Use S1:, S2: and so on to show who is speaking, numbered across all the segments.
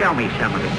S1: Show me some of it.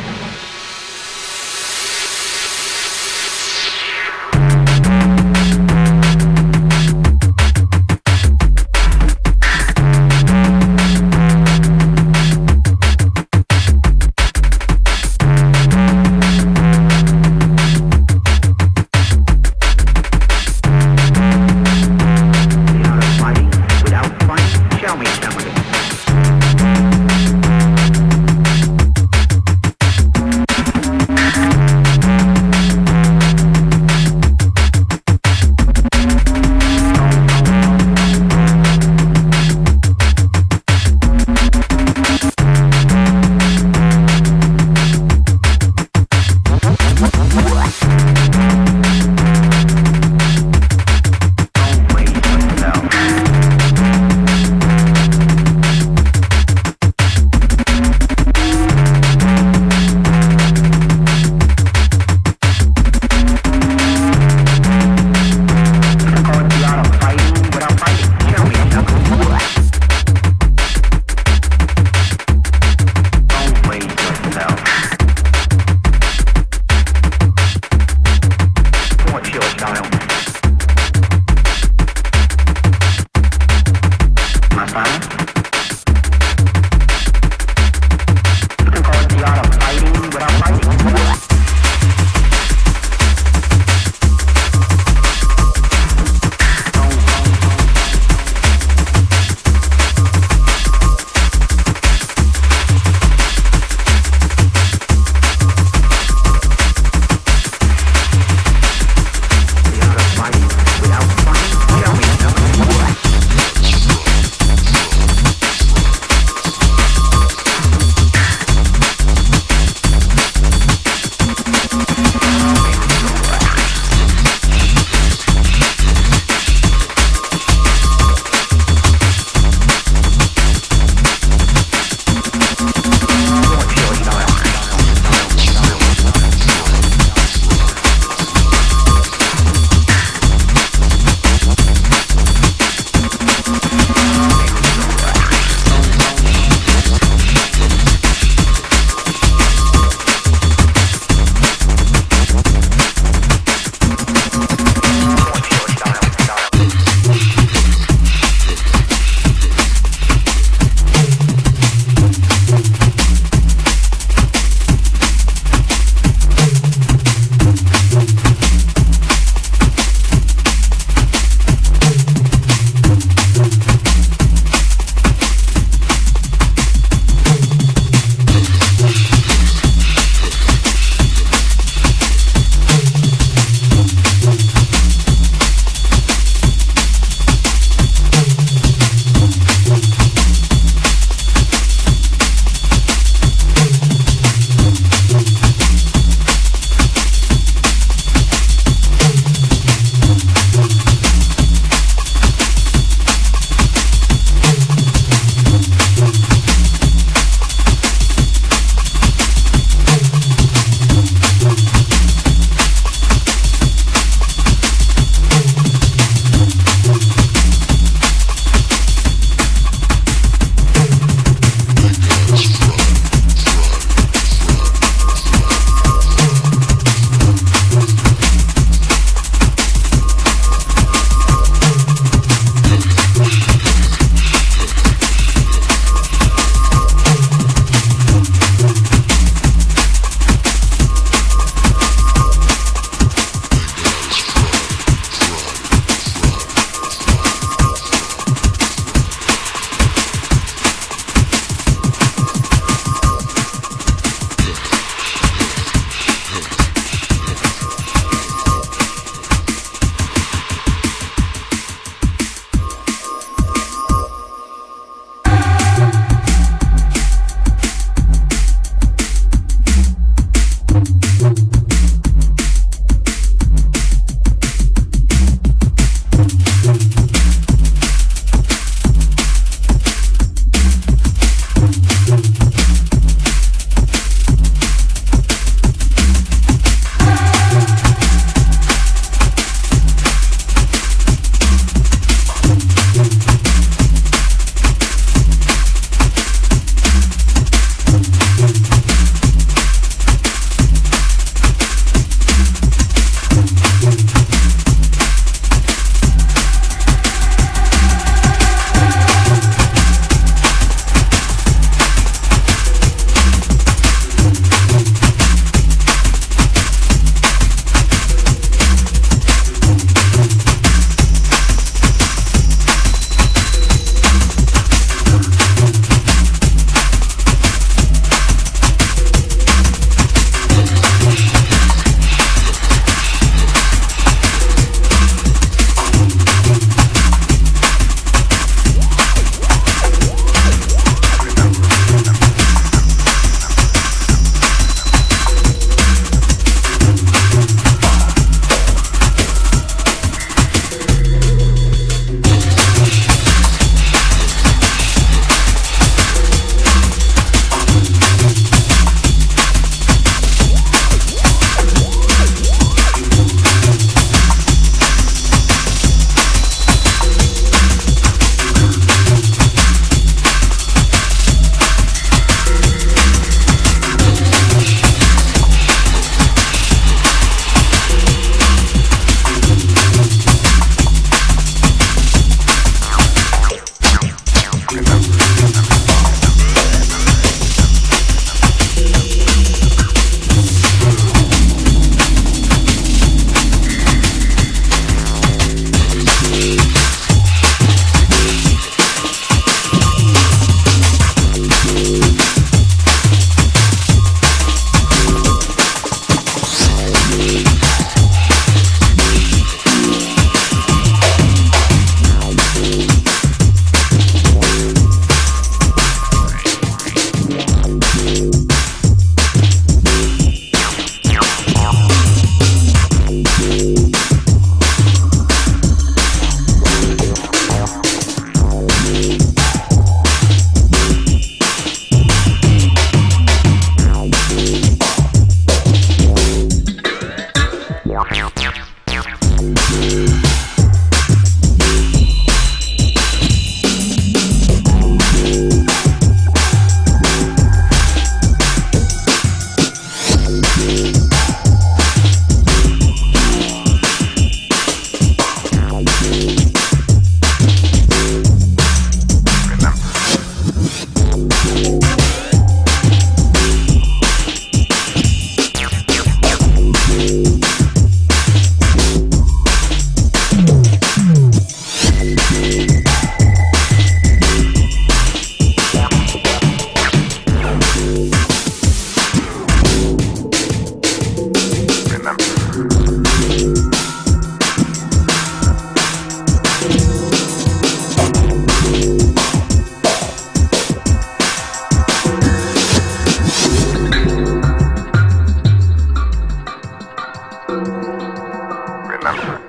S2: number.